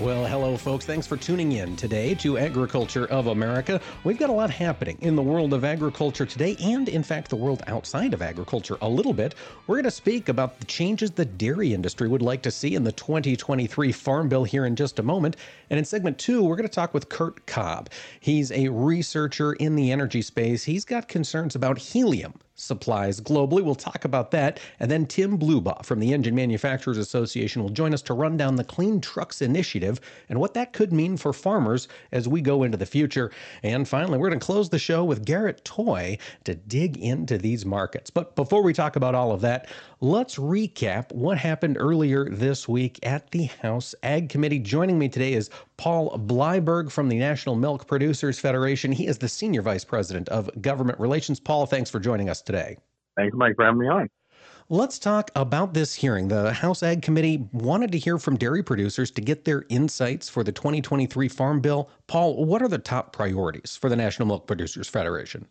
Well, hello, folks. Thanks for tuning in today to Agriculture of America. We've got a lot happening in the world of agriculture today, and in fact, the world outside of agriculture a little bit. We're going to speak about the changes the dairy industry would like to see in the 2023 Farm Bill here in just a moment. And in segment two, we're going to talk with Kurt Cobb. He's a researcher in the energy space. He's got concerns about helium supplies globally. We'll talk about that. And then Tim Blubaugh from the Engine Manufacturers Association will join us to run down the Clean Trucks Initiative and what that could mean for farmers as we go into the future. And finally, we're going to close the show with Garrett Toay to dig into these markets. But before we talk about all of that, let's recap what happened earlier this week at the House Ag Committee. Joining me today is Paul Bleiberg from the National Milk Producers Federation. He is the Senior Vice President of Government Relations. Paul, thanks for joining us today. Thanks, Mike, for having me on. Let's talk about this hearing. The House Ag Committee wanted to hear from dairy producers to get their insights for the 2023 Farm Bill. Paul, what are the top priorities for the National Milk Producers Federation?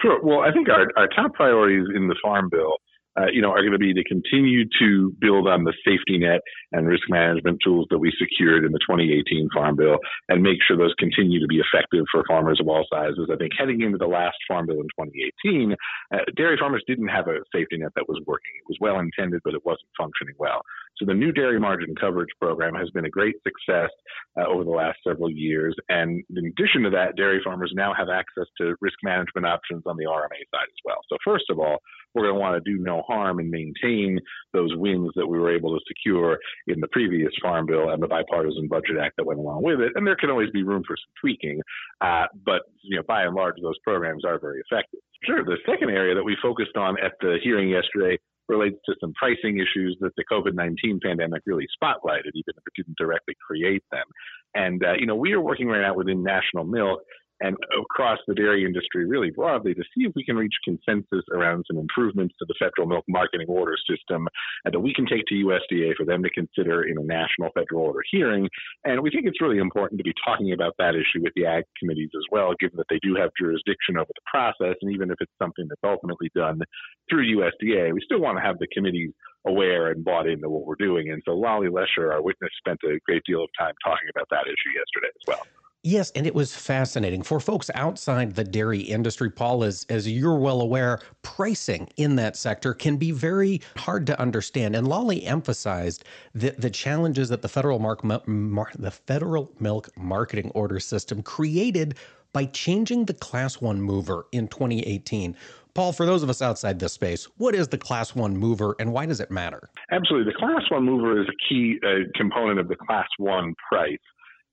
Sure. Well, I think our, our top priorities in the Farm Bill uh, you know, are going to be to continue to build on the safety net and risk management tools that we secured in the 2018 Farm Bill and make sure those continue to be effective for farmers of all sizes. I think heading into the last Farm Bill in 2018, uh, dairy farmers didn't have a safety net that was working. It was well intended, but it wasn't functioning well. So the new dairy margin coverage program has been a great success uh, over the last several years. And in addition to that, dairy farmers now have access to risk management options on the RMA side as well. So first of all, we're going to want to do no harm and maintain those wins that we were able to secure in the previous Farm Bill and the Bipartisan Budget Act that went along with it. And there can always be room for some tweaking, uh, but you know, by and large, those programs are very effective. Sure. The second area that we focused on at the hearing yesterday relates to some pricing issues that the COVID 19 pandemic really spotlighted, even if it didn't directly create them. And, uh, you know, we are working right now within National Milk and across the dairy industry really broadly to see if we can reach consensus around some improvements to the federal milk marketing order system that we can take to USDA for them to consider in a national federal order hearing. And we think it's really important to be talking about that issue with the ag committees as well, given that they do have jurisdiction over the process. And even if it's something that's ultimately done through USDA, we still want to have the committees aware and bought into what we're doing. And so Lolly Lesher, our witness, spent a great deal of time talking about that issue yesterday as well. Yes, and it was fascinating. For folks outside the dairy industry, Paul, as, as you're well aware, pricing in that sector can be very hard to understand. And Lolly emphasized the, the challenges that the federal mark, mar, the federal milk marketing order system created by changing the class one mover in 2018. Paul, for those of us outside this space, what is the class one mover and why does it matter? Absolutely. The class one mover is a key uh, component of the class one price.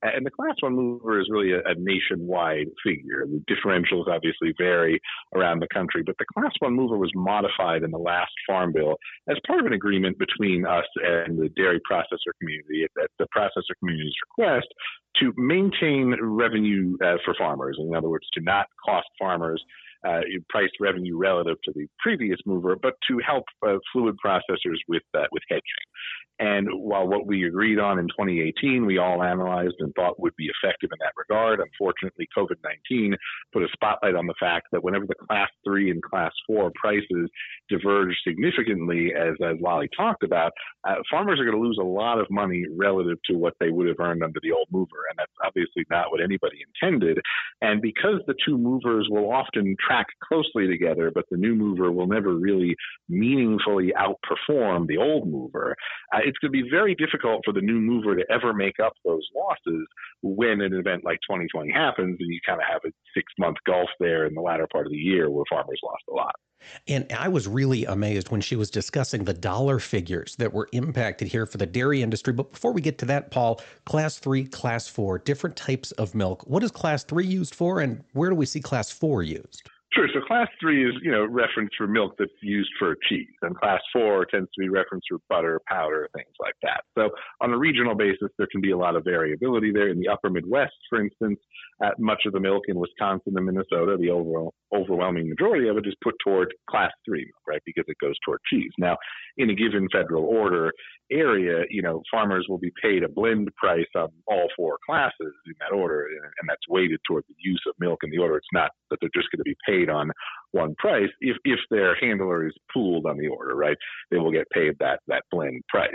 And the class one mover is really a, a, nationwide figure. The differentials obviously vary around the country, but the class one mover was modified in the last farm bill as part of an agreement between us and the dairy processor community at the processor community's request to maintain revenue uh, for farmers. In other words, to not cost farmers uh, priced revenue relative to the previous mover, but to help uh, fluid processors with uh, with hedging. And while what we agreed on in 2018, we all analyzed and thought would be effective in that regard, unfortunately, COVID 19 put a spotlight on the fact that whenever the class three and class four prices diverge significantly, as, as Lolly talked about, uh, farmers are going to lose a lot of money relative to what they would have earned under the old mover. And that's obviously not what anybody intended. And because the two movers will often track closely together, but the new mover will never really meaningfully outperform the old mover, uh, it's going to be very difficult for the new mover to ever make up those losses when an event like 2020 happens and you kind of have a six month gulf there in the latter part of the year where farmers lost a lot. And I was really amazed when she was discussing the dollar figures that were impacted here for the dairy industry. But before we get to that, Paul, class three, class four, different types of milk. What is class three used for, and where do we see class four used? Sure. So class three is, you know, reference for milk that's used for cheese, and class four tends to be reference for butter, powder, things like that. So on a regional basis, there can be a lot of variability there. In the upper Midwest, for instance, at much of the milk in Wisconsin and Minnesota, the overall overwhelming majority of it is put toward class three milk, right? Because it goes toward cheese. Now, in a given federal order area, you know, farmers will be paid a blend price on all four classes in that order, and that's weighted toward the use of milk in the order. It's not that they're just going to be paid on one price. If if their handler is pooled on the order, right, they will get paid that that blend price.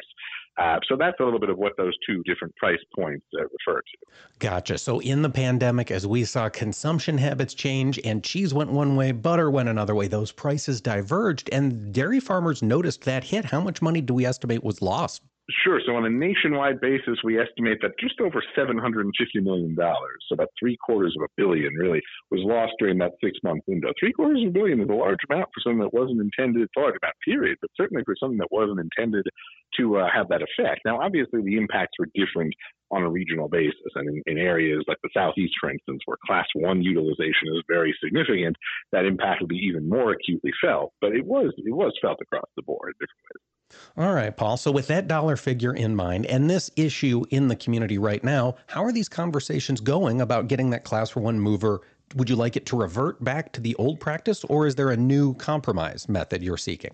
Uh, so that's a little bit of what those two different price points uh, refer to. Gotcha. So in the pandemic, as we saw consumption habits change and cheese went one way, butter went another way, those prices diverged, and dairy farmers noticed that hit. How much money do we estimate was lost? Sure. So on a nationwide basis, we estimate that just over $750 million, so about three quarters of a billion really, was lost during that six month window. Three quarters of a billion is a large amount for something that wasn't intended, large amount period, but certainly for something that wasn't intended to uh, have that effect. Now, obviously, the impacts were different on a regional basis. And in, in, areas like the Southeast, for instance, where class one utilization is very significant, that impact will be even more acutely felt. But it was it was felt across the board in different ways. All right, Paul. So, with that dollar figure in mind and this issue in the community right now, how are these conversations going about getting that class for one mover? Would you like it to revert back to the old practice, or is there a new compromise method you're seeking?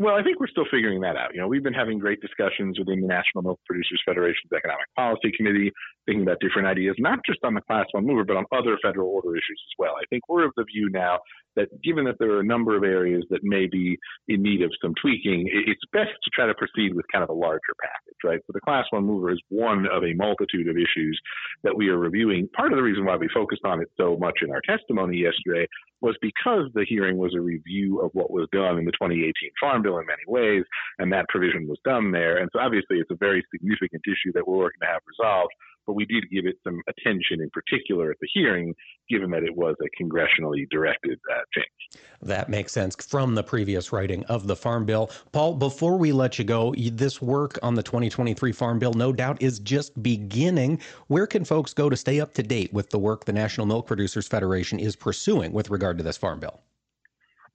Well, I think we're still figuring that out. You know, we've been having great discussions within the National Milk Producers Federation's Economic Policy Committee, thinking about different ideas, not just on the Class 1 mover, but on other federal order issues as well. I think we're of the view now that given that there are a number of areas that may be in need of some tweaking, it's best to try to proceed with kind of a larger package, right? So the Class 1 mover is one of a multitude of issues that we are reviewing. Part of the reason why we focused on it so much in our testimony yesterday was because the hearing was a review of what was done in the 2018 Farm Bill in many ways, and that provision was done there. And so obviously it's a very significant issue that we're working to have resolved but we did give it some attention in particular at the hearing, given that it was a congressionally directed uh, change. That makes sense from the previous writing of the Farm Bill. Paul, before we let you go, this work on the 2023 Farm Bill, no doubt, is just beginning. Where can folks go to stay up to date with the work the National Milk Producers Federation is pursuing with regard to this Farm Bill?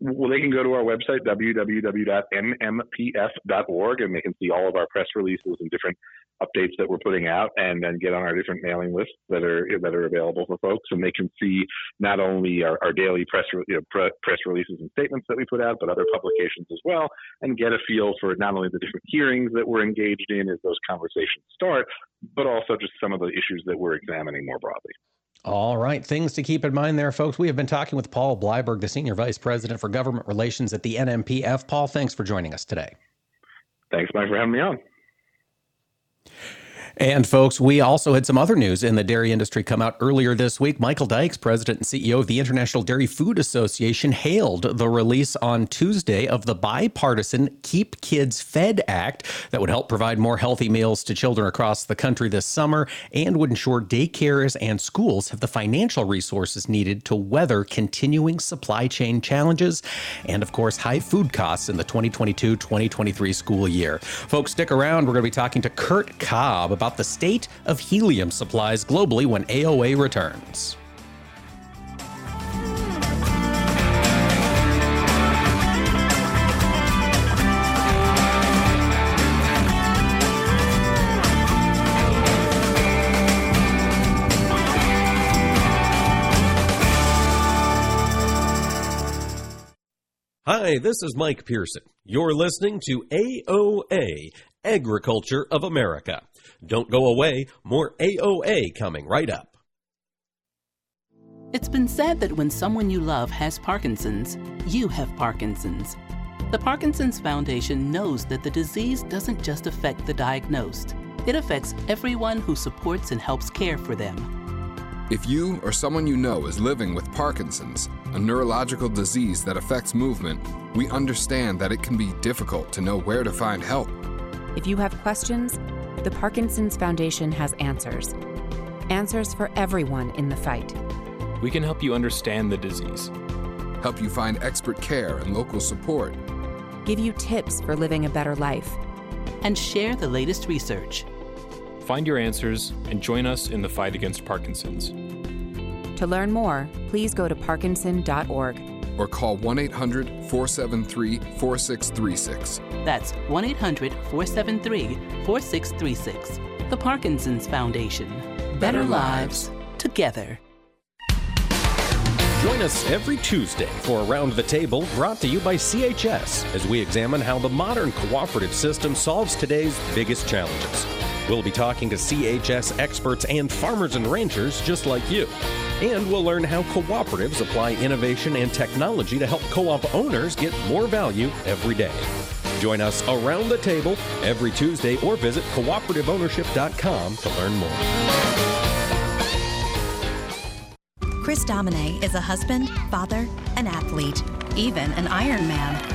Well, they can go to our website, www.nmpf.org, and they can see all of our press releases and different updates that we're putting out, and then get on our different mailing lists that are that are available for folks. And they can see not only our, our daily press you know, press releases and statements that we put out, but other publications as well, and get a feel for not only the different hearings that we're engaged in as those conversations start, but also just some of the issues that we're examining more broadly. All right, things to keep in mind there, folks. We have been talking with Paul Bleiberg, the Senior Vice President for Government Relations at the NMPF. Paul, thanks for joining us today. Thanks, Mike, for having me on. And folks, we also had some other news in the dairy industry come out earlier this week. Michael Dykes, president and CEO of the International Dairy Food Association, hailed the release on Tuesday of the bipartisan Keep Kids Fed Act that would help provide more healthy meals to children across the country this summer and would ensure daycares and schools have the financial resources needed to weather continuing supply chain challenges and, of course, high food costs in the 2022 2023 school year. Folks, stick around. We're going to be talking to Kurt Cobb about about the state of helium supplies globally when AOA returns. Hi, this is Mike Pearson. You're listening to AOA, Agriculture of America. Don't go away, more AOA coming right up. It's been said that when someone you love has Parkinson's, you have Parkinson's. The Parkinson's Foundation knows that the disease doesn't just affect the diagnosed, it affects everyone who supports and helps care for them. If you or someone you know is living with Parkinson's, a neurological disease that affects movement, we understand that it can be difficult to know where to find help. If you have questions, the Parkinson's Foundation has answers. Answers for everyone in the fight. We can help you understand the disease, help you find expert care and local support, give you tips for living a better life, and share the latest research. Find your answers and join us in the fight against Parkinson's. To learn more, please go to parkinson.org. or call 1 800 473 4636. That's 1 800 473 4636. The Parkinson's Foundation. Better lives together. Join us every Tuesday for Around the Table, brought to you by CHS, as we examine how the modern cooperative system solves today's biggest challenges. We'll be talking to CHS experts and farmers and ranchers just like you. And we'll learn how cooperatives apply innovation and technology to help co op owners get more value every day. Join us around the table every Tuesday or visit cooperativeownership.com to learn more. Chris Domine is a husband, father, an athlete, even an Ironman.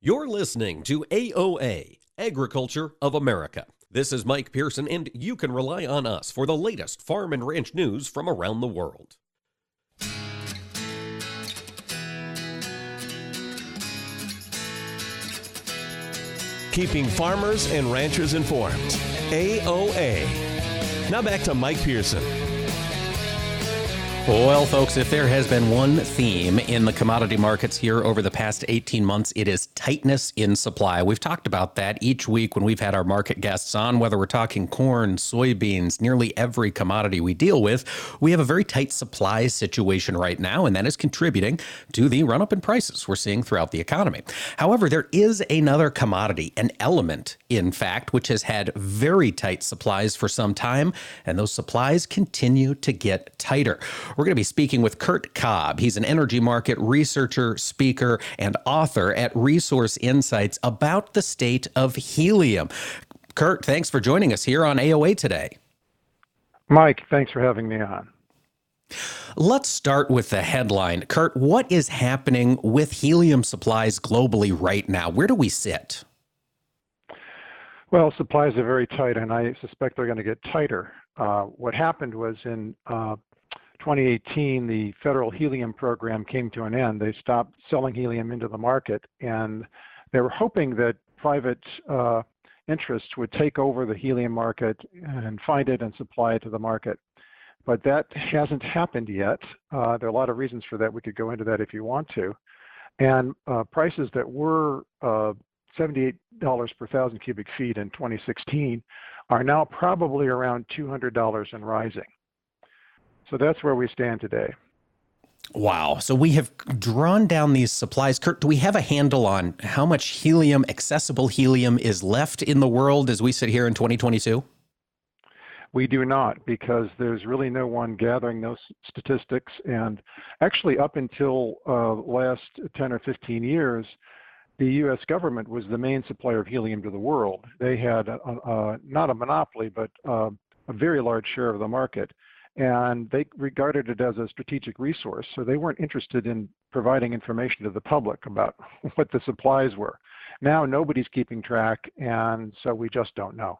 You're listening to AOA, Agriculture of America. This is Mike Pearson, and you can rely on us for the latest farm and ranch news from around the world. Keeping farmers and ranchers informed. AOA. Now back to Mike Pearson. Well, folks, if there has been one theme in the commodity markets here over the past 18 months, it is tightness in supply. We've talked about that each week when we've had our market guests on, whether we're talking corn, soybeans, nearly every commodity we deal with. We have a very tight supply situation right now, and that is contributing to the run up in prices we're seeing throughout the economy. However, there is another commodity, an element, in fact, which has had very tight supplies for some time, and those supplies continue to get tighter. We're going to be speaking with Kurt Cobb. He's an energy market researcher, speaker, and author at Resource Insights about the state of helium. Kurt, thanks for joining us here on AOA today. Mike, thanks for having me on. Let's start with the headline. Kurt, what is happening with helium supplies globally right now? Where do we sit? Well, supplies are very tight, and I suspect they're going to get tighter. Uh, what happened was in uh, 2018, the federal helium program came to an end. They stopped selling helium into the market, and they were hoping that private uh, interests would take over the helium market and find it and supply it to the market. But that hasn't happened yet. Uh, there are a lot of reasons for that. We could go into that if you want to. And uh, prices that were uh, $78 per thousand cubic feet in 2016 are now probably around $200 and rising. So that's where we stand today. Wow. So we have drawn down these supplies. Kurt, do we have a handle on how much helium, accessible helium, is left in the world as we sit here in 2022? We do not, because there's really no one gathering those statistics. And actually, up until uh, last 10 or 15 years, the U.S. government was the main supplier of helium to the world. They had a, a, not a monopoly, but uh, a very large share of the market and they regarded it as a strategic resource. So they weren't interested in providing information to the public about what the supplies were. Now nobody's keeping track, and so we just don't know.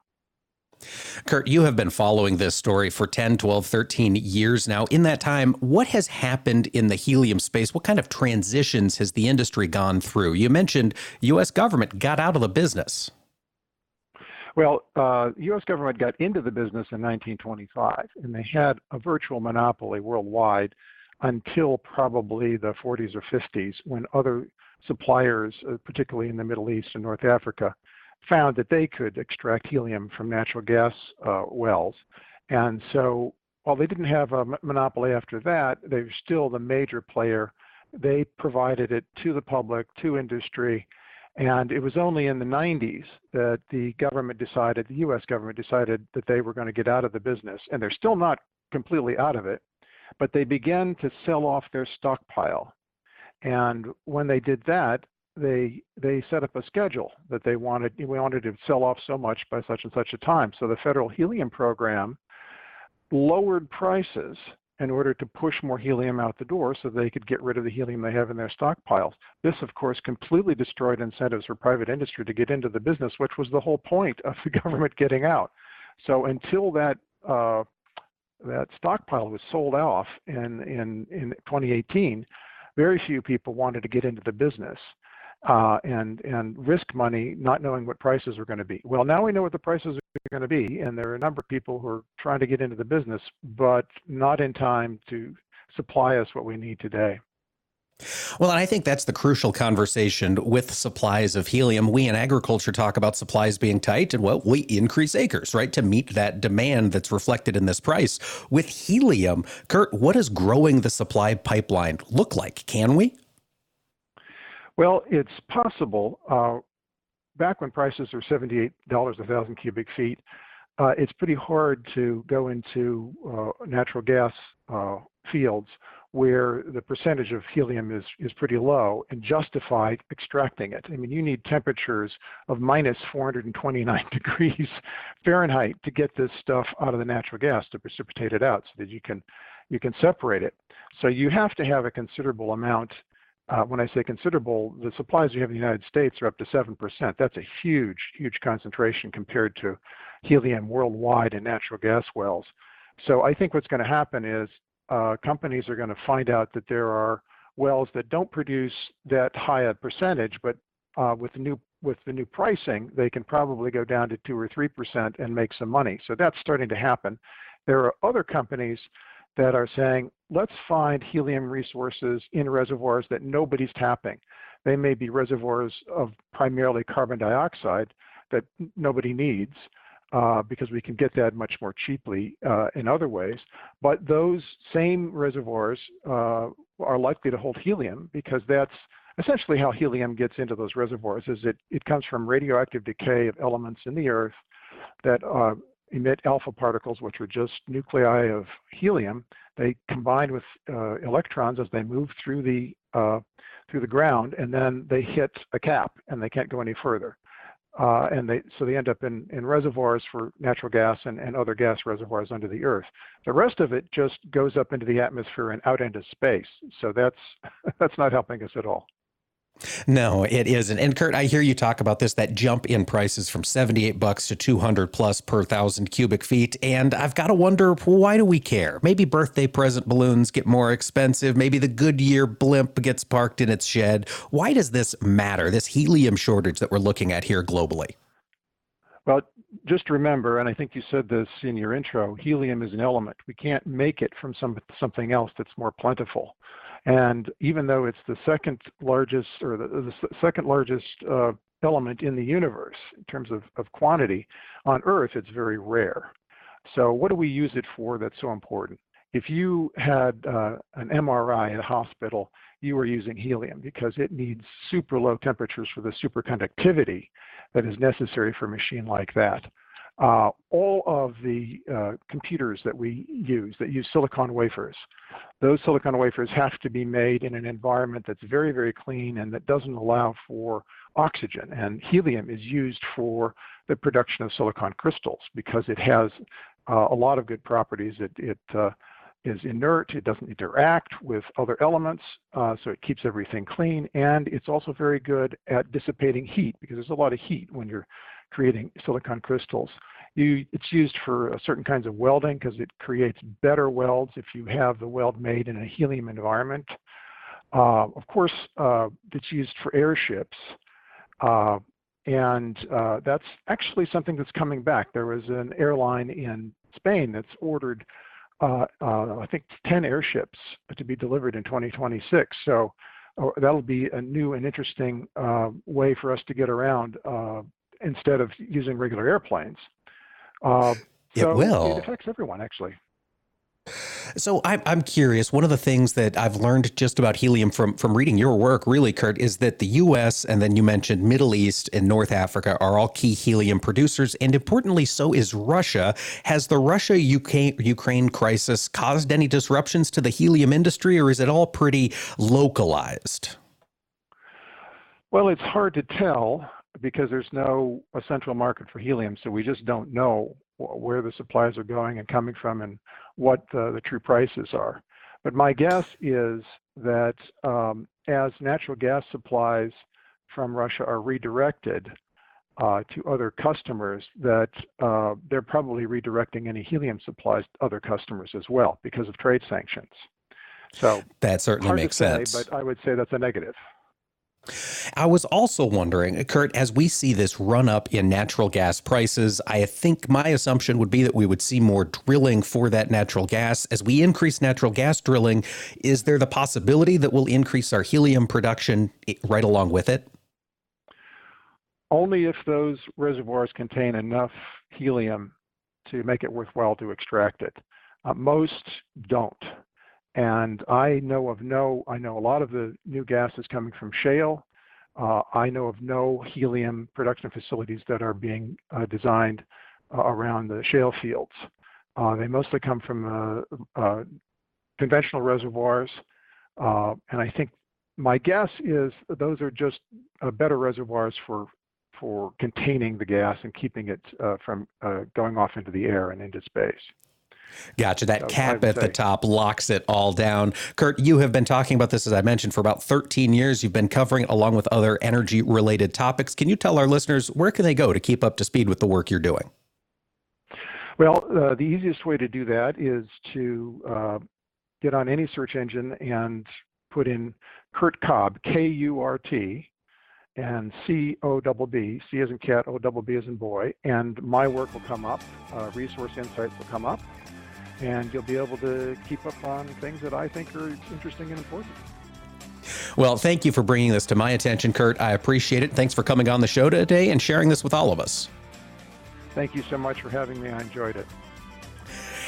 Kurt, you have been following this story for 10, 12, 13 years now. In that time, what has happened in the helium space? What kind of transitions has the industry gone through? You mentioned US government got out of the business. Well, uh, the U.S. government got into the business in 1925, and they had a virtual monopoly worldwide until probably the 40s or 50s, when other suppliers, uh, particularly in the Middle East and North Africa, found that they could extract helium from natural gas uh, wells. And so, while they didn't have a monopoly after that, they were still the major player. They provided it to the public, to industry, and it was only in the 90s that the government decided, the US government decided that they were going to get out of the business. And they're still not completely out of it, but they began to sell off their stockpile. And when they did that, they they set up a schedule that they wanted we wanted to sell off so much by such and such a time. So the federal helium program lowered prices in order to push more helium out the door so they could get rid of the helium they have in their stockpiles. This, of course, completely destroyed incentives for private industry to get into the business, which was the whole point of the government getting out. So until that uh, that stockpile was sold off in, in, in 2018, very few people wanted to get into the business uh, and and risk money not knowing what prices are going to be. Well, now we know what the prices are going to be, and there are a number of people who are trying to get into the business, but not in time to supply us what we need today. Well, and I think that's the crucial conversation with supplies of helium. We in agriculture talk about supplies being tight, and well, we increase acres, right, to meet that demand that's reflected in this price. With helium, Kurt, what does growing the supply pipeline look like? Can we? Well, it's possible. Uh, back when prices are $78 a thousand cubic feet, uh, it's pretty hard to go into uh, natural gas uh, fields where the percentage of helium is, is pretty low and justify extracting it. I mean, you need temperatures of minus 429 degrees Fahrenheit to get this stuff out of the natural gas to precipitate it out so that you can you can separate it. So you have to have a considerable amount when I say considerable, the supplies we have in the United States are up to 7%. That's a huge, huge concentration compared to helium worldwide in natural gas wells. So I think what's going to happen is uh, companies are going to find out that there are wells that don't produce that high a percentage, but uh, with the new with the new pricing, they can probably go down to two or three percent and make some money. So that's starting to happen. There are other companies that are saying, let's find helium resources in reservoirs that nobody's tapping. They may be reservoirs of primarily carbon dioxide that nobody needs uh, because we can get that much more cheaply uh, in other ways. But those same reservoirs uh, are likely to hold helium because that's essentially how helium gets into those reservoirs is it, it comes from radioactive decay of elements in the earth that emit alpha particles, which are just nuclei of helium. They combine with uh, electrons as they move through the uh, through the ground, and then they hit a cap, and they can't go any further. Uh, and they so they end up in, in reservoirs for natural gas and, and other gas reservoirs under the earth. The rest of it just goes up into the atmosphere and out into space. So that's that's not helping us at all. No, it isn't. And Kurt, I hear you talk about this that jump in prices from 78 bucks to 200 plus per thousand cubic feet. And I've got to wonder why do we care? Maybe birthday present balloons get more expensive. Maybe the Goodyear blimp gets parked in its shed. Why does this matter, this helium shortage that we're looking at here globally? Well, just remember, and I think you said this in your intro, helium is an element. We can't make it from some, something else that's more plentiful. And even though it's the second largest or the, the second largest uh, element in the universe in terms of, of quantity, on Earth it's very rare. So what do we use it for that's so important? If you had uh, an MRI at a hospital, you are using helium because it needs super low temperatures for the superconductivity that is necessary for a machine like that. Uh, all of the uh, computers that we use that use silicon wafers, those silicon wafers have to be made in an environment that's very, very clean and that doesn't allow for oxygen. And helium is used for the production of silicon crystals because it has uh, a lot of good properties. It, it uh, is inert, it doesn't interact with other elements, uh, so it keeps everything clean, and it's also very good at dissipating heat because there's a lot of heat when you're creating silicon crystals. You, it's used for uh, certain kinds of welding because it creates better welds if you have the weld made in a helium environment. Uh, of course, uh, it's used for airships. Uh, and that's actually something that's coming back. There was an airline in Spain that's ordered, uh, uh, I think, 10 airships to be delivered in 2026. So uh, that'll be a new and interesting uh, way for us to get around uh, instead of using regular airplanes. so it will. It affects everyone, actually. So I'm I'm curious. One of the things that I've learned just about helium from from reading your work, really, Kurt, is that the U.S. and then you mentioned Middle East and North Africa are all key helium producers, and importantly, so is Russia. Has the Russia Ukraine crisis caused any disruptions to the helium industry, or is it all pretty localized? Well, it's hard to tell because there's no central market for helium, so we just don't know where the supplies are going and coming from and what the, the true prices are. But my guess is that um, as natural gas supplies from Russia are redirected uh, to other customers, that uh, they're probably redirecting any helium supplies to other customers as well because of trade sanctions. So that certainly makes say, sense. But I would say that's a negative. I was also wondering, Kurt, as we see this run up in natural gas prices, I think my assumption would be that we would see more drilling for that natural gas. As we increase natural gas drilling, is there the possibility that we'll increase our helium production right along with it? Only if those reservoirs contain enough helium to make it worthwhile to extract it. Uh, most don't. And I know of no, I know a lot of the new gas is coming from shale. Uh, I know of no helium production facilities that are being uh, designed uh, around the shale fields. Uh, they mostly come from uh, uh, conventional reservoirs. and I think my guess is those are just better reservoirs for for containing the gas and keeping it from going off into the air and into space. Gotcha. That cap at the top locks it all down. Kurt, you have been talking about this, as I mentioned, for about 13 years. You've been covering it along with other energy related topics. Can you tell our listeners where can they go to keep up to speed with the work you're doing? Well, uh, the easiest way to do that is to uh, get on any search engine and put in Kurt Cobb, K U R T, and C O B B, C as in cat, O B B as in boy, and my work will come up. Uh, resource insights will come up and you'll be able to keep up on things that I think are interesting and important. Well, thank you for bringing this to my attention, Kurt. I appreciate it. Thanks for coming on the show today and sharing this with all of us. Thank you so much for having me. I enjoyed it.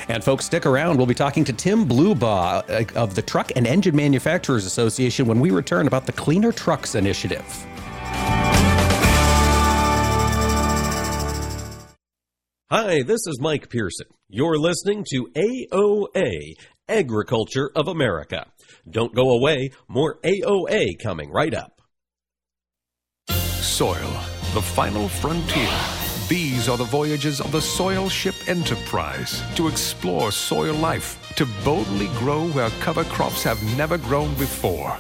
And folks, stick around. We'll be talking to Tim Blubaugh uh, of the Truck and Engine Manufacturers Association when we return about the Cleaner Trucks Initiative. Hi, this is Mike Pearson. You're listening to AOA, Agriculture of America. Don't go away, more AOA coming right up. Soil, the final frontier. These are the voyages of the Soil Ship Enterprise to explore soil life, to boldly grow where cover crops have never grown before.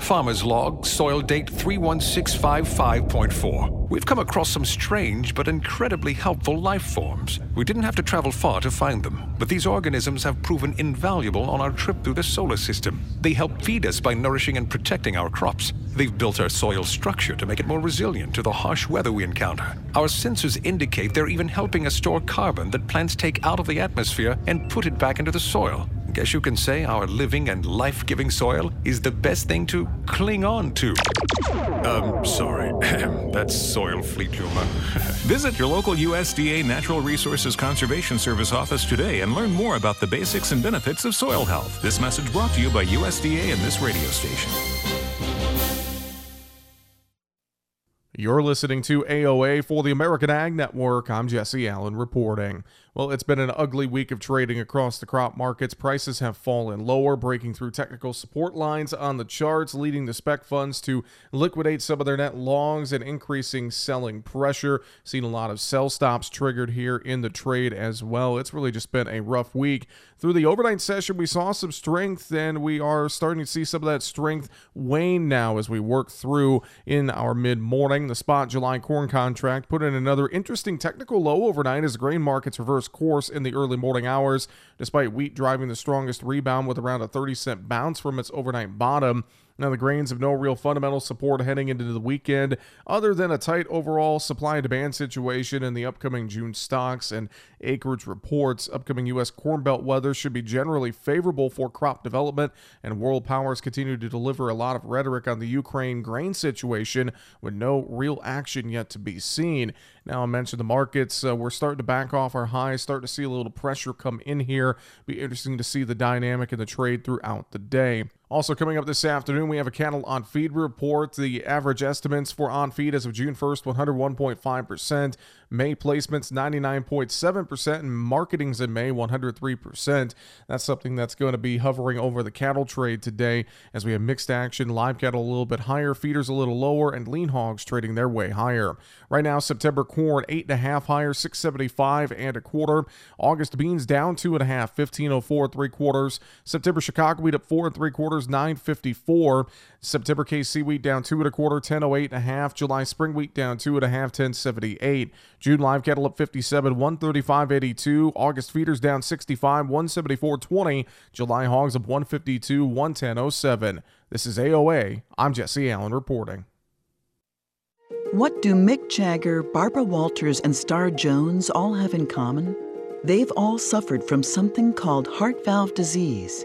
Farmer's Log, soil date 31655.4. We've come across some strange but incredibly helpful life forms. We didn't have to travel far to find them, but these organisms have proven invaluable on our trip through the solar system. They help feed us by nourishing and protecting our crops. They've built our soil structure to make it more resilient to the harsh weather we encounter. Our sensors indicate they're even helping us store carbon that plants take out of the atmosphere and put it back into the soil. Guess you can say our living and life giving soil is the best thing to cling on to. Um, sorry. That's soil. Visit your local USDA Natural Resources Conservation Service office today and learn more about the basics and benefits of soil health. This message brought to you by USDA and this radio station. You're listening to AOA for the American Ag Network. I'm Jesse Allen reporting. Well, it's been an ugly week of trading across the crop markets. Prices have fallen lower, breaking through technical support lines on the charts, leading the spec funds to liquidate some of their net longs and increasing selling pressure. Seen a lot of sell stops triggered here in the trade as well. It's really just been a rough week. Through the overnight session, we saw some strength, and we are starting to see some of that strength wane now as we work through in our mid morning. The spot July corn contract put in another interesting technical low overnight as grain markets reverse reverse course in the early morning hours, despite wheat driving the strongest rebound with around a 30 cent bounce from its overnight bottom. Now, the grains have no real fundamental support heading into the weekend, other than a tight overall supply and demand situation in the upcoming June stocks and acreage reports. Upcoming U.S. Corn Belt weather should be generally favorable for crop development, and world powers continue to deliver a lot of rhetoric on the Ukraine grain situation with no real action yet to be seen. Now, I mentioned the markets. Uh, we're starting to back off our highs, start to see a little pressure come in here. Be interesting to see the dynamic in the trade throughout the day. Also, coming up this afternoon, we have a cattle on feed report. The average estimates for on feed as of June 1st 101.5%. May placements 99.7%, and marketings in May 103%. That's something that's going to be hovering over the cattle trade today as we have mixed action. Live cattle a little bit higher, feeders a little lower, and lean hogs trading their way higher. Right now, September corn 8.5 higher, 675 and a quarter. August beans down 2.5, 1504 three quarters. September Chicago wheat up 4 and 3 quarters, 954. September KC wheat down 2 and a quarter, 1008 and a half. July spring wheat down 2 and a 1078. June live cattle up 57, 135.82. August feeders down 65, 174.20. July hogs up 152, 110.07. This is AOA. I'm Jesse Allen reporting. What do Mick Jagger, Barbara Walters, and Star Jones all have in common? They've all suffered from something called heart valve disease.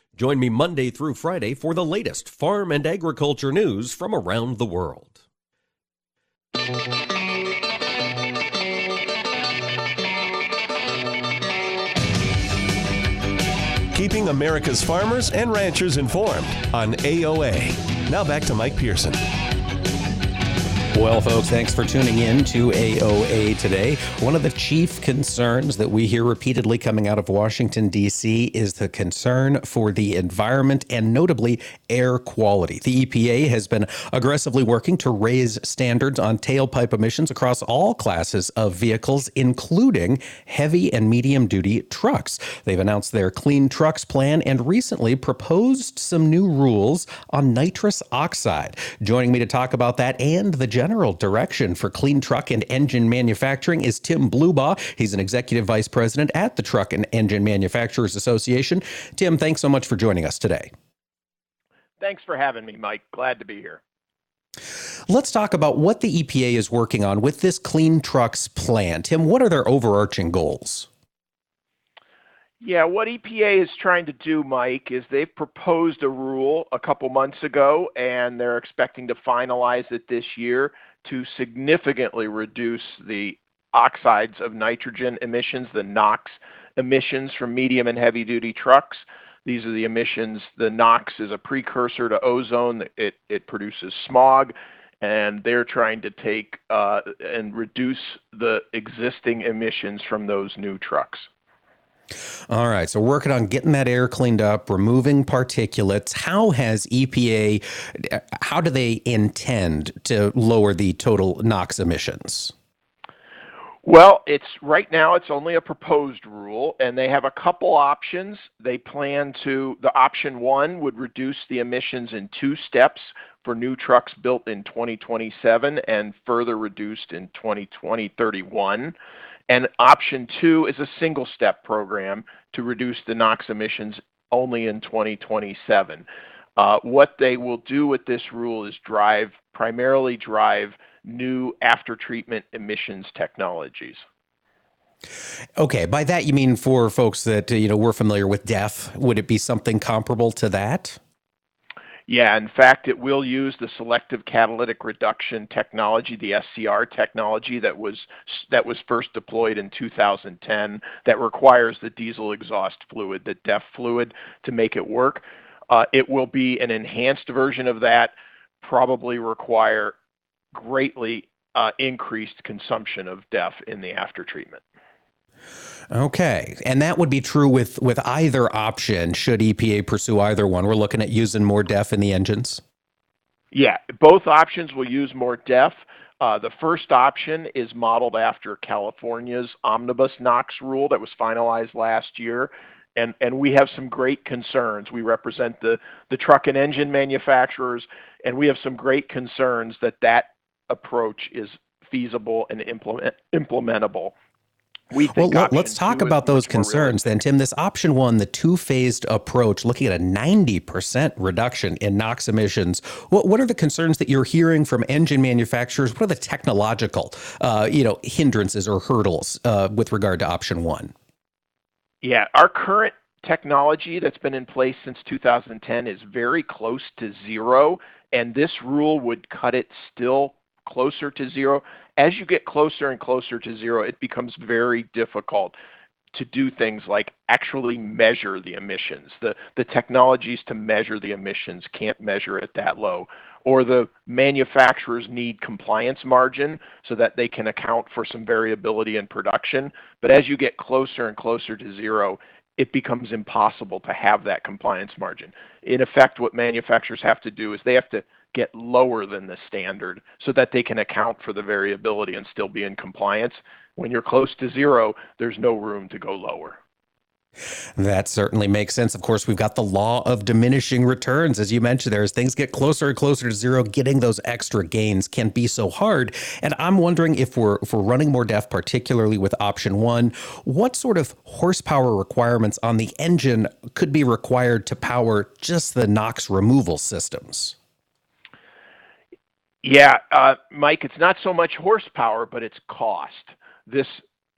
Join me Monday through Friday for the latest farm and agriculture news from around the world. Keeping America's farmers and ranchers informed on AOA. Now back to Mike Pearson. Well, folks, thanks for tuning in to AOA today. One of the chief concerns that we hear repeatedly coming out of Washington, D.C., is the concern for the environment and notably air quality. The EPA has been aggressively working to raise standards on tailpipe emissions across all classes of vehicles, including heavy and medium duty trucks. They've announced their Clean Trucks plan and recently proposed some new rules on nitrous oxide. Joining me to talk about that and the general direction for clean truck and engine manufacturing is Tim Blubaugh. He's an executive vice president at the Truck and Engine Manufacturers Association. Tim, thanks so much for joining us today. Thanks for having me, Mike. Glad to be here. Let's talk about what the EPA is working on with this Clean Trucks plan. Tim, what are their overarching goals? Yeah, what EPA is trying to do, Mike, is they've proposed a rule a couple months ago, and they're expecting to finalize it this year to significantly reduce the oxides of nitrogen emissions, the NOx emissions from medium and heavy duty trucks. These are the emissions. The NOx is a precursor to ozone. It, it produces smog, and they're trying to take uh, and reduce the existing emissions from those new trucks. All right, so working on getting that air cleaned up, removing particulates. How has EPA, how do they intend to lower the total NOx emissions? Well, it's right now it's only a proposed rule and they have a couple options. They plan to the option 1 would reduce the emissions in two steps for new trucks built in 2027 and further reduced in 2031. And option two is a single step program to reduce the NOx emissions only in 2027. Uh, what they will do with this rule is drive, primarily drive new after treatment emissions technologies. Okay, by that you mean for folks that you know we're familiar with DEF, would it be something comparable to that? Yeah, in fact, it will use the selective catalytic reduction technology, the SCR technology that was that was first deployed in 2010 that requires the diesel exhaust fluid, the DEF fluid, to make it work. Uh, it will be an enhanced version of that, probably require greatly uh, increased consumption of DEF in the aftertreatment. Okay, and that would be true with with either option. Should EPA pursue either one, we're looking at using more DEF in the engines. Yeah, both options will use more DEF. Uh, the first option is modeled after California's omnibus NOx rule that was finalized last year. And, and we have some great concerns. We represent the, the truck and engine manufacturers, and we have some great concerns that that approach is feasible and implement, implementable well, let's talk about those concerns then, Tim. This option one, the two phased approach, looking at a 90% reduction in NOx emissions. What, what are the concerns that you're hearing from engine manufacturers? What are the technological, uh, you know, hindrances or hurdles uh, with regard to option one? Yeah, our current technology that's been in place since 2010 is very close to zero, and this rule would cut it still closer to zero as you get closer and closer to zero, it becomes very difficult to do things like actually measure the emissions. The, the technologies to measure the emissions can't measure it that low. Or the manufacturers need compliance margin so that they can account for some variability in production. But as you get closer and closer to zero, it becomes impossible to have that compliance margin. In effect, what manufacturers have to do is they have to get lower than the standard so that they can account for the variability and still be in compliance. When you're close to zero, there's no room to go lower. That certainly makes sense. Of course, we've got the law of diminishing returns. As you mentioned, there, as things get closer and closer to zero, getting those extra gains can be so hard. And I'm wondering if we're if we're running more DEF, particularly with option one, what sort of horsepower requirements on the engine could be required to power just the NOx removal systems? Yeah, uh, Mike, it's not so much horsepower, but it's cost. This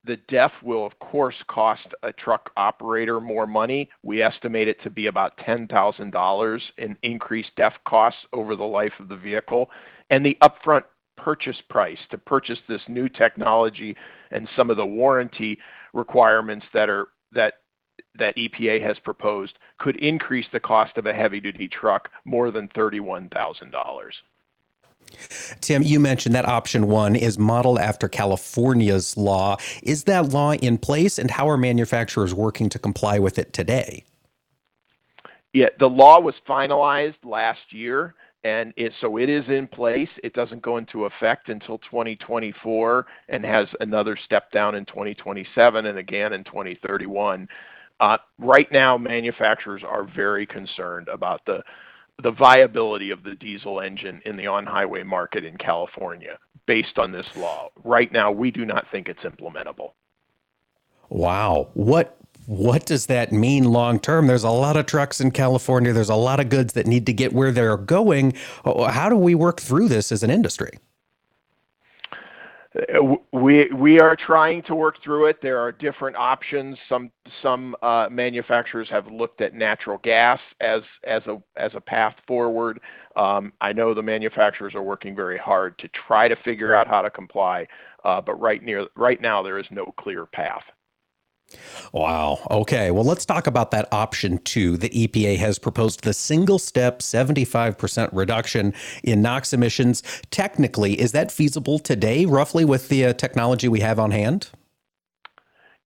the DEF will of course cost a truck operator more money. We estimate it to be about $10,000 in increased DEF costs over the life of the vehicle. And the upfront purchase price to purchase this new technology and some of the warranty requirements that are that that EPA has proposed could increase the cost of a heavy duty truck more than $31,000. Tim, you mentioned that option one is modeled after California's law. Is that law in place, and how are manufacturers working to comply with it today? Yeah, the law was finalized last year, and it, so it is in place. It doesn't go into effect until 2024 and has another step down in 2027 and again in 2031. Uh, right now, manufacturers are very concerned about the the viability of the diesel engine in the on-highway market in California based on this law. Right now, we do not think it's implementable. Wow. What what does that mean long term? There's a lot of trucks in California. There's a lot of goods that need to get where they're going. How do we work through this as an industry? We we are trying to work through it. There are different options. Some some uh, manufacturers have looked at natural gas as as a as a path forward. Um, I know the manufacturers are working very hard to try to figure out how to comply, uh, but right near right now there is no clear path. Wow. Okay. Well, let's talk about that option two. The EPA has proposed the single step 75% reduction in NOx emissions. Technically, is that feasible today, roughly, with the uh, technology we have on hand?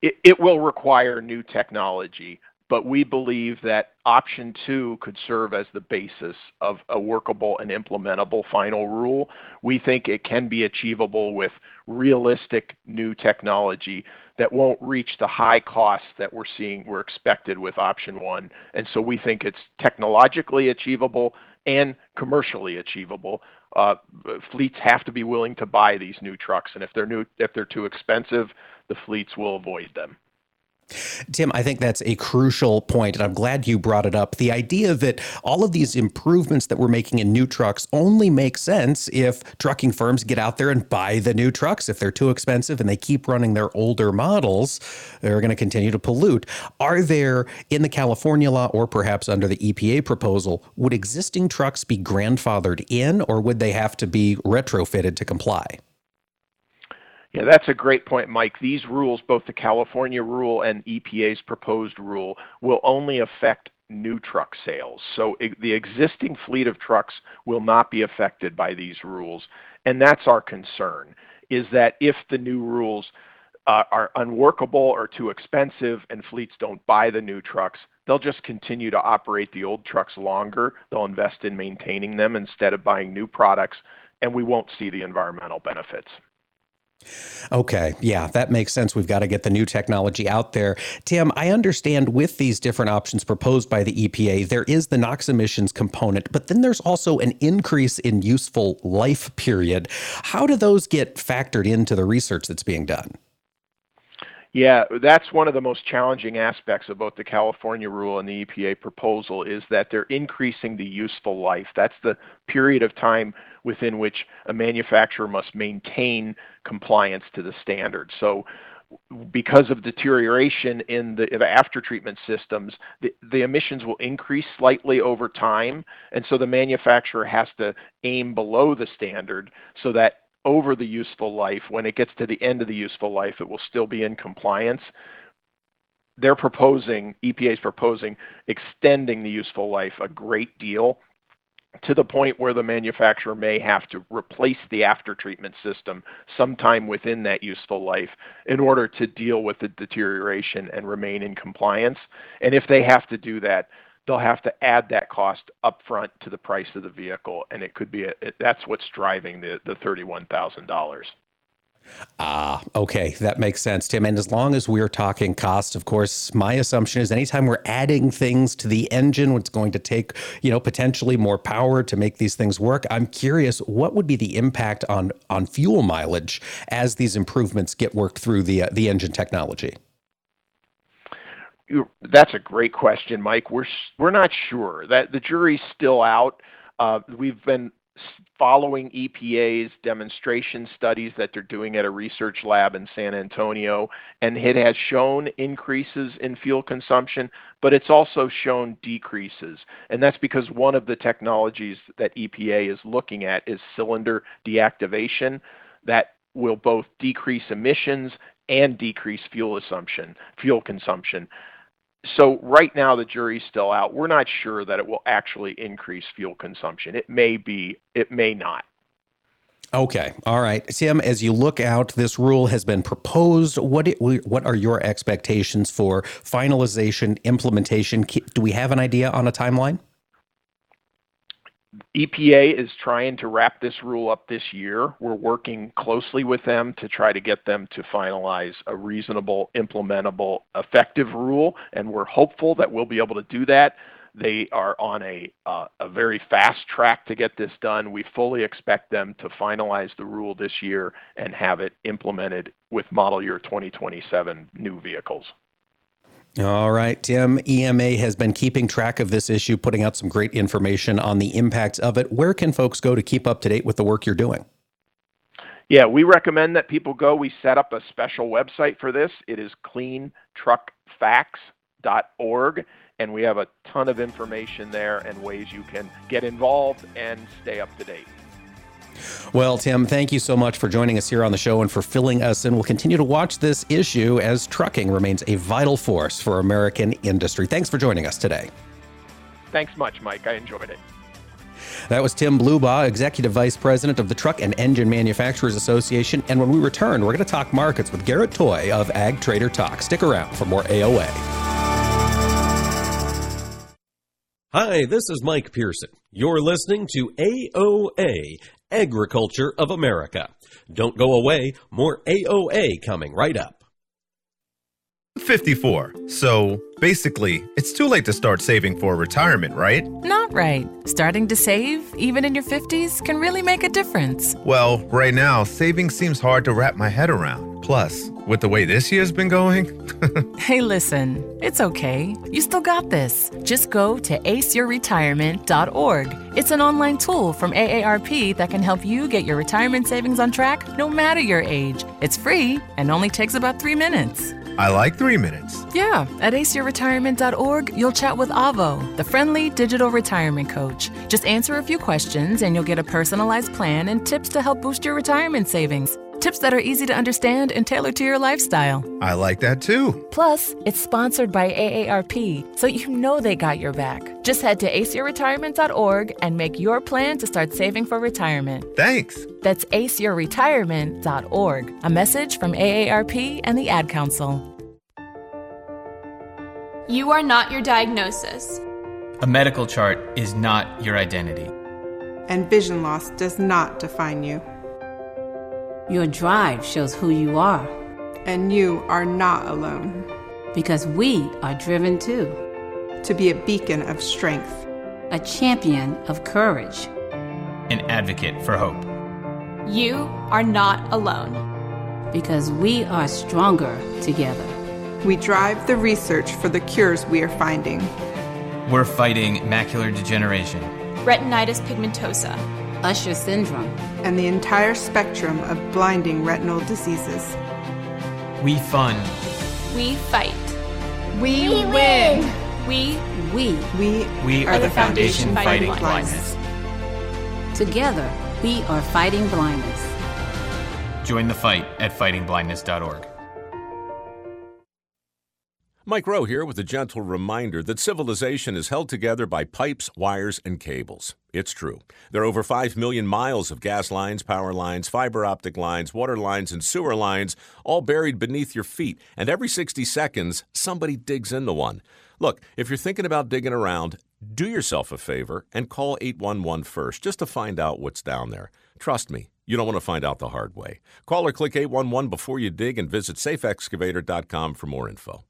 It, it will require new technology, but we believe that option two could serve as the basis of a workable and implementable final rule. We think it can be achievable with realistic new technology that won't reach the high costs that we're seeing we're expected with option one. And so we think it's technologically achievable and commercially achievable. Uh, fleets have to be willing to buy these new trucks, and if they're new, if they're too expensive, the fleets will avoid them. Tim, I think that's a crucial point, and I'm glad you brought it up. The idea that all of these improvements that we're making in new trucks only make sense if trucking firms get out there and buy the new trucks. If they're too expensive and they keep running their older models, they're going to continue to pollute. Are there, in the California law or perhaps under the EPA proposal, would existing trucks be grandfathered in or would they have to be retrofitted to comply? Yeah, that's a great point, Mike. These rules, both the California rule and EPA's proposed rule, will only affect new truck sales. So the existing fleet of trucks will not be affected by these rules. And that's our concern, is that if the new rules uh, are unworkable or too expensive and fleets don't buy the new trucks, they'll just continue to operate the old trucks longer. They'll invest in maintaining them instead of buying new products, and we won't see the environmental benefits. Okay, yeah, that makes sense. We've got to get the new technology out there. Tim, I understand with these different options proposed by the EPA, there is the NOx emissions component, but then there's also an increase in useful life period. How do those get factored into the research that's being done? Yeah, that's one of the most challenging aspects of both the California rule and the EPA proposal is that they're increasing the useful life. That's the period of time within which a manufacturer must maintain compliance to the standard. So because of deterioration in the, the after treatment systems, the, the, emissions will increase slightly over time. And so the manufacturer has to aim below the standard so that over the useful life, when it gets to the end of the useful life, it will still be in compliance. They're proposing, EPA is proposing, extending the useful life a great deal to the point where the manufacturer may have to replace the after treatment system sometime within that useful life in order to deal with the deterioration and remain in compliance. And if they have to do that, they'll have to add that cost upfront to the price of the vehicle, and it could be a, it, that's what's driving the the thirty one thousand dollars. Ah, okay, that makes sense, Tim. And as long as we're talking cost, of course, my assumption is anytime we're adding things to the engine, it's going to take, you know, potentially more power to make these things work. I'm curious, what would be the impact on on fuel mileage as these improvements get worked through the uh, the engine technology? That's a great question, Mike. We're we're not sure. That the jury's still out. Uh, we've been following EPA's demonstration studies that they're doing at a research lab in San Antonio, and it has shown increases in fuel consumption, but it's also shown decreases. And that's because one of the technologies that EPA is looking at is cylinder deactivation that will both decrease emissions and decrease fuel assumption, fuel consumption. So right now the jury's still out. We're not sure that it will actually increase fuel consumption. It may be, it may not. Okay. All right. Tim, as you look out, this rule has been proposed. What it, what are your expectations for finalization, implementation? Do we have an idea on a timeline? EPA is trying to wrap this rule up this year. We're working closely with them to try to get them to finalize a reasonable, implementable, effective rule, and we're hopeful that we'll be able to do that. They are on a, uh, a very fast track to get this done. We fully expect them to finalize the rule this year and have it implemented with model year 2027 new vehicles. All right, Tim. EMA has been keeping track of this issue, putting out some great information on the impacts of it. Where can folks go to keep up to date with the work you're doing? Yeah, we recommend that people go. We set up a special website for this. It is cleantruckfacts.org, and we have a ton of information there and ways you can get involved and stay up to date. Well, Tim, thank you so much for joining us here on the show and for filling us in. We'll continue to watch this issue as trucking remains a vital force for American industry. Thanks for joining us today. Thanks much, Mike. I enjoyed it. That was Tim Blubaugh, Executive Vice President of the Truck and Engine Manufacturers Association. And when we return, we're going to talk markets with Garrett Toay of Ag Trader Talk. Stick around for more AOA. Hi, this is Mike Pearson. You're listening to AOA Agriculture of America. Don't go away, more AOA coming right up. 54. So basically, it's too late to start saving for retirement, right? Not right. Starting to save, even in your 50s, can really make a difference. Well, right now, saving seems hard to wrap my head around. Plus, with the way this year's been going, hey, listen, it's okay. You still got this. Just go to aceyourretirement.org. It's an online tool from AARP that can help you get your retirement savings on track no matter your age. It's free and only takes about three minutes. I like three minutes. Yeah, at aceyourretirement.org, you'll chat with Avo, the friendly digital retirement coach. Just answer a few questions and you'll get a personalized plan and tips to help boost your retirement savings. Tips that are easy to understand and tailored to your lifestyle. I like that too. Plus, it's sponsored by AARP, so you know they got your back. Just head to aceyourretirement.org and make your plan to start saving for retirement. Thanks. That's aceyourretirement.org. A message from AARP and the Ad Council. You are not your diagnosis. A medical chart is not your identity. And vision loss does not define you. Your drive shows who you are. And you are not alone. Because we are driven too. To be a beacon of strength, a champion of courage, an advocate for hope. You are not alone. Because we are stronger together. We drive the research for the cures we are finding. We're fighting macular degeneration, retinitis pigmentosa, Usher syndrome, and the entire spectrum of blinding retinal diseases. We fund. We fight. We, we win. We we we, we are, are the foundation, foundation fighting, fighting blindness. blindness. Together, we are fighting blindness. Join the fight at fightingblindness.org. Mike Rowe here with a gentle reminder that civilization is held together by pipes, wires, and cables. It's true. There are over 5 million miles of gas lines, power lines, fiber optic lines, water lines, and sewer lines, all buried beneath your feet. And every 60 seconds, somebody digs into one. Look, if you're thinking about digging around, do yourself a favor and call 811 first just to find out what's down there. Trust me, you don't want to find out the hard way. Call or click 811 before you dig and visit safeexcavator.com for more info.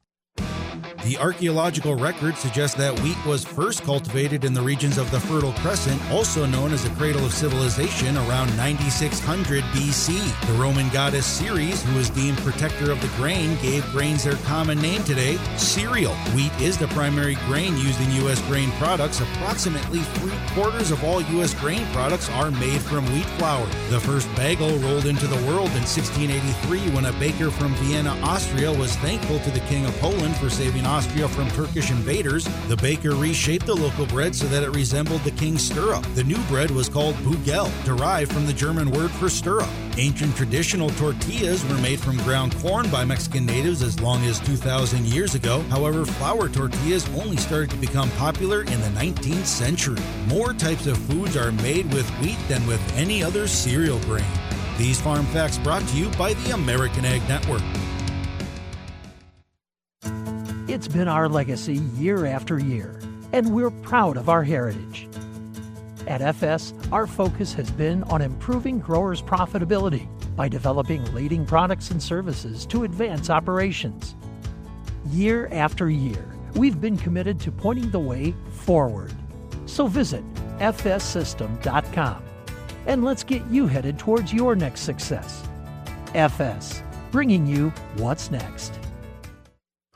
The archaeological record suggests that wheat was first cultivated in the regions of the Fertile Crescent, also known as the cradle of civilization, around 9600 BC. The Roman goddess Ceres, who was deemed protector of the grain, gave grains their common name today cereal. Wheat is the primary grain used in U.S. grain products. Approximately three quarters of all U.S. grain products are made from wheat flour. The first bagel rolled into the world in 1683 when a baker from Vienna, Austria, was thankful to the King of Poland for saving Austria from Turkish invaders, the baker reshaped the local bread so that it resembled the king's stirrup. The new bread was called bugel, derived from the German word for stirrup. Ancient traditional tortillas were made from ground corn by Mexican natives as long as 2,000 years ago. However, flour tortillas only started to become popular in the 19th century. More types of foods are made with wheat than with any other cereal grain. These farm facts brought to you by the American Ag Network. It's been our legacy year after year, and we're proud of our heritage. At FS, our focus has been on improving growers' profitability by developing leading products and services to advance operations. Year after year, we've been committed to pointing the way forward. So visit fssystem.com and let's get you headed towards your next success. FS, bringing you what's next.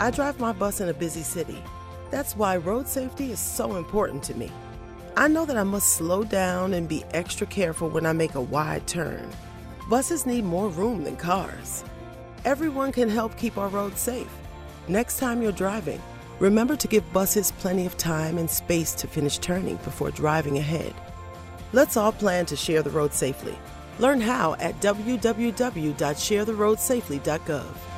I drive my bus in a busy city. That's why road safety is so important to me. I know that I must slow down and be extra careful when I make a wide turn. Buses need more room than cars. Everyone can help keep our roads safe. Next time you're driving, remember to give buses plenty of time and space to finish turning before driving ahead. Let's all plan to share the road safely. Learn how at www.sharetheroadsafely.gov.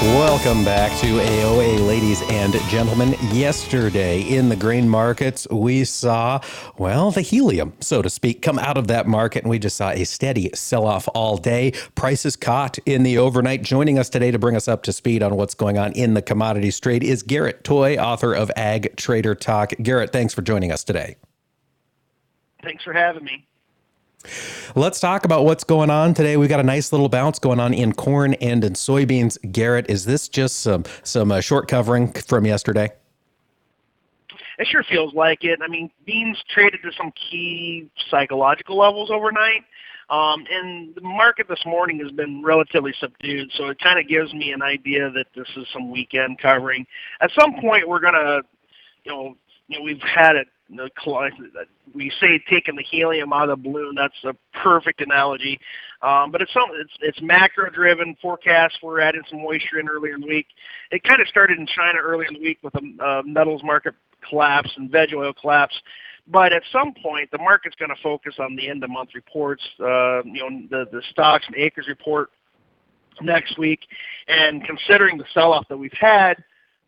Welcome back to AOA, ladies and gentlemen. Yesterday in the grain markets, we saw, well, the helium, so to speak, come out of that market, and we just saw a steady sell off all day. Prices caught in the overnight. Joining us today to bring us up to speed on what's going on in the commodities trade is Garrett Toay, author of Ag Trader Talk. Garrett, thanks for joining us today. Thanks for having me. Let's talk about what's going on today. We've got a nice little bounce going on in corn and in soybeans. Garrett, is this just some some uh, short covering from yesterday? It sure feels like it. I mean, beans traded to some key psychological levels overnight. Um, and the market this morning has been relatively subdued, so it kind of gives me an idea that this is some weekend covering. At some point, we're gonna, you know, you know, we've had it the we say taking the helium out of the balloon. That's a perfect analogy. Um, but it's some it's it's macro driven forecasts. We're adding some moisture in earlier in the week. It kind of started in China earlier in the week with a uh, metals market collapse and veg oil collapse. But at some point, the market's going to focus on the end of month reports. Uh, you know, the the stocks and acres report next week, and considering the sell-off that we've had,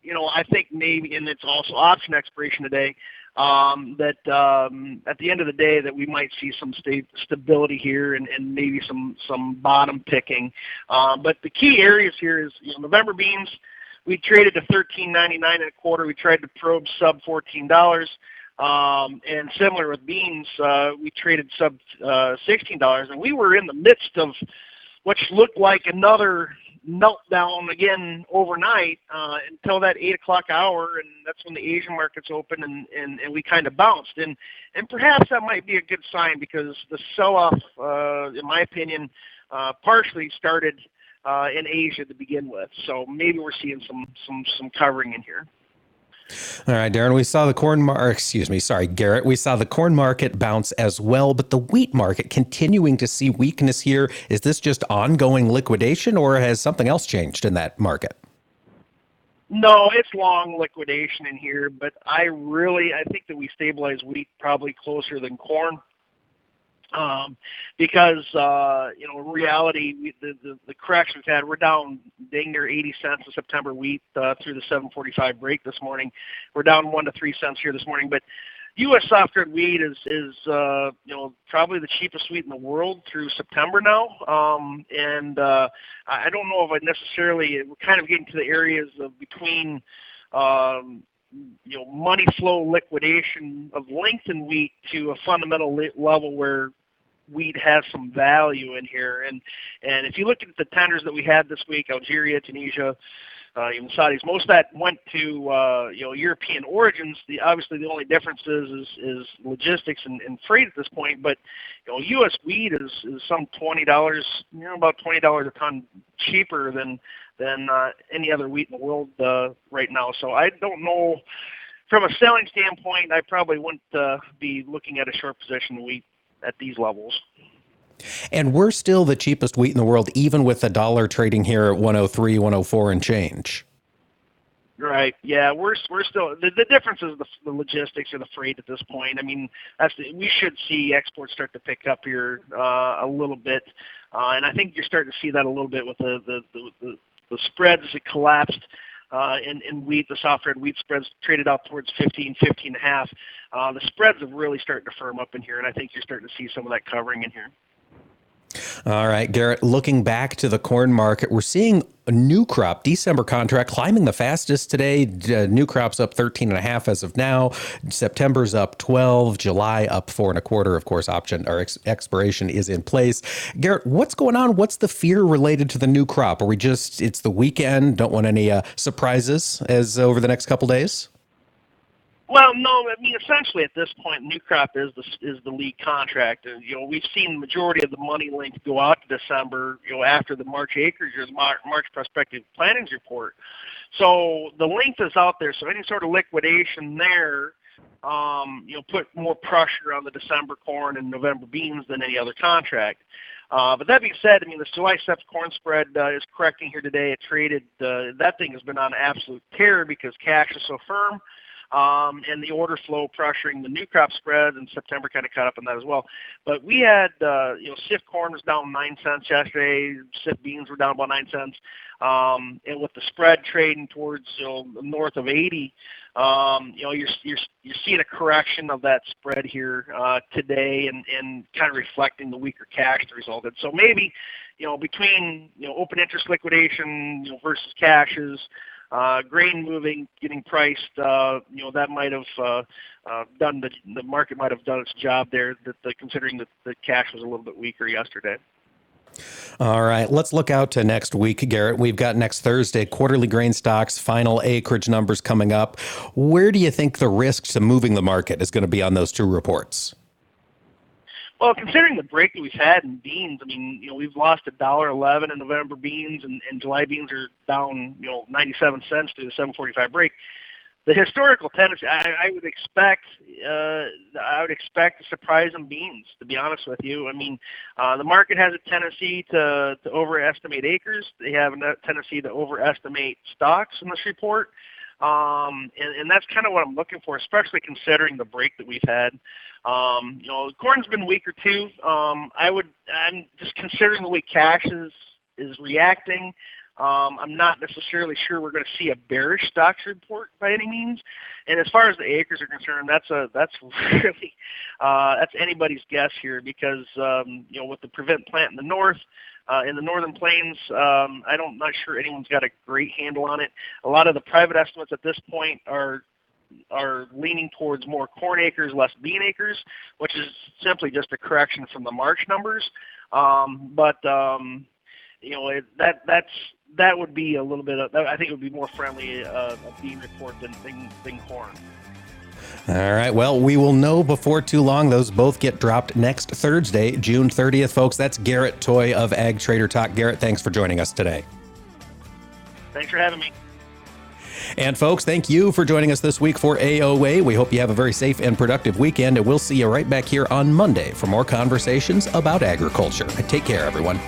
you know, I think maybe, and it's also option expiration today um, that um, at the end of the day that we might see some sta- stability here and, and maybe some some bottom picking. Uh, but the key areas here is you know, November beans. We traded to 13.99 a quarter. We tried to probe sub $14. Um, and similar with beans, uh, we traded sub uh, $16, and we were in the midst of what looked like another meltdown again overnight uh, until that eight o'clock hour, and that's when the Asian markets open, and, and, and we kind of bounced. And and perhaps that might be a good sign because the sell-off, uh, in my opinion, uh, partially started uh, in Asia to begin with. So maybe we're seeing some some some covering in here. All right, Darren, we saw the corn excuse me, sorry, Garrett, we saw the corn market bounce as well, but the wheat market continuing to see weakness here. Is this just ongoing liquidation or has something else changed in that market? No, it's long liquidation in here, but I really I think that we stabilize wheat probably closer than corn um, because uh, you know, in reality, we, the, the the cracks we've had, we're down dang near 80 cents in September wheat uh, through the 7:45 break this morning. We're down one to three cents here this morning, but U.S. soft red wheat is is uh, you know probably the cheapest wheat in the world through September now, um, and uh, I don't know if I necessarily we're kind of getting to the areas of between um, you know money flow liquidation of lengthened wheat to a fundamental level where wheat has some value in here. And and if you look at the tenders that we had this week, Algeria, Tunisia, uh, even Saudis, most of that went to uh, you know European origins. The obviously the only difference is is, is logistics and, and freight at this point. But you know U.S. wheat is is some twenty dollars, you know about twenty dollars a ton cheaper than than uh, any other wheat in the world uh, right now. So I don't know. From a selling standpoint, I probably wouldn't uh, be looking at a short position wheat at these levels. And we're still the cheapest wheat in the world, even with the dollar trading here at 103, 104 and change. Right. Yeah, we're we're still the, the difference is the, the logistics or the freight at this point. I mean, that's the, we should see exports start to pick up here uh, a little bit, uh, and I think you're starting to see that a little bit with the the the, the, the spreads that collapsed in, in wheat, the soft red wheat spreads traded out towards 15, 15 and a half. Uh, the spreads have really started to firm up in here, and I think you're starting to see some of that covering in here. All right, Garrett, looking back to the corn market, we're seeing a new crop December contract climbing the fastest today. Uh, new crop's up 13 and a half as of now. September's up 12, July up four and a quarter. Of course, option or ex- expiration is in place. Garrett, what's going on? What's the fear related to the new crop? Are we just, it's the weekend, don't want any uh, surprises as over the next couple days? Well, no, I mean essentially at this point, New Crop is the is the lead contract, and you know we've seen the majority of the money link go out to December, you know after the March acres or the March prospective plantings report. So the length is out there. So any sort of liquidation there, um, you know, put more pressure on the December corn and November beans than any other contract. Uh, but that being said, I mean the July steps corn spread uh, is correcting here today. It traded uh, that thing has been on absolute tear because cash is so firm. Um, and the order flow pressuring the new crop spread, and September kind of caught up on that as well. But we had, uh, you know, CIF corn was down nine cents yesterday. CIF beans were down about nine cents. Um, and with the spread trading towards you know, north of 80, um, you know you're you're you're seeing a correction of that spread here uh, today, and and kind of reflecting the weaker cash that resulted. So maybe, you know, between you know open interest liquidation you know, versus cashes, grain moving, getting priced, uh, you know, that might have uh, uh, done the market might have done its job there. Considering that the cash was a little bit weaker yesterday. All right, let's look out to next week, Garrett. We've got next Thursday quarterly grain stocks, final acreage numbers coming up. Where do you think the risk to moving the market is going to be on those two reports? Well, considering the break that we've had in beans, I mean, you know, we've lost a dollar eleven in November beans, and, and July beans are down, you know, ninety-seven cents to the seven forty-five break the historical tendency, I, I would expect, uh, I would expect a surprise in beans. To be honest with you, I mean, uh, the market has a tendency to to overestimate acres. They have a tendency to overestimate stocks in this report, um, and, and that's kind of what I'm looking for, especially considering the break that we've had. Um, you know, corn's been weaker too. Um, I would, I'm just considering the way cash is is reacting. Um, I'm not necessarily sure we're going to see a bearish stocks report by any means. And as far as the acres are concerned, that's a that's really uh, that's anybody's guess here because um, you know with the prevent plant in the north. Uh, in the northern plains, um, I don't not sure anyone's got a great handle on it. A lot of the private estimates at this point are are leaning towards more corn acres, less bean acres, which is simply just a correction from the March numbers. Um, but um, you know it, that that's that would be a little bit of, I think it would be more friendly uh, a bean report than, than, than corn. All right. Well, we will know before too long. Those both get dropped next Thursday, June 30th, folks. That's Garrett Toay of Ag Trader Talk. Garrett, thanks for joining us today. Thanks for having me. And folks, thank you for joining us this week for AOA. We hope you have a very safe and productive weekend, and we'll see you right back here on Monday for more conversations about agriculture. Take care, everyone.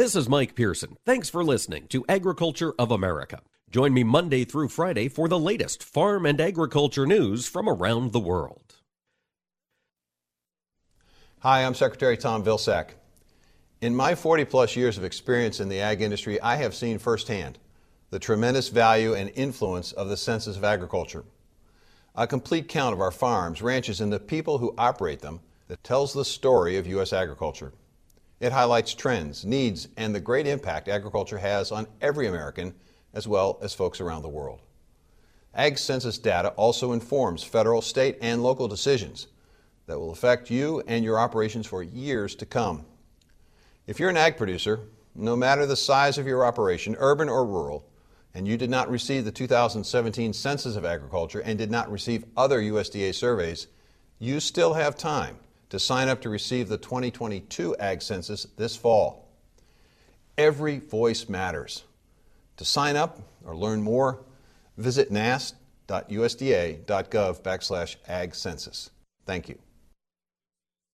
This is Mike Pearson. Thanks for listening to Agriculture of America. Join me Monday through Friday for the latest farm and agriculture news from around the world. Hi, I'm Secretary Tom Vilsack. In my 40 plus years of experience in the ag industry, I have seen firsthand the tremendous value and influence of the Census of Agriculture. A complete count of our farms, ranches, and the people who operate them that tells the story of U.S. agriculture. It highlights trends, needs, and the great impact agriculture has on every American as well as folks around the world. Ag Census data also informs federal, state, and local decisions that will affect you and your operations for years to come. If you're an ag producer, no matter the size of your operation, urban or rural, and you did not receive the 2017 Census of Agriculture and did not receive other USDA surveys, you still have time to sign up to receive the 2022 Ag Census this fall. Every voice matters. To sign up or learn more, visit nass.usda.gov backslash ag census. Thank you.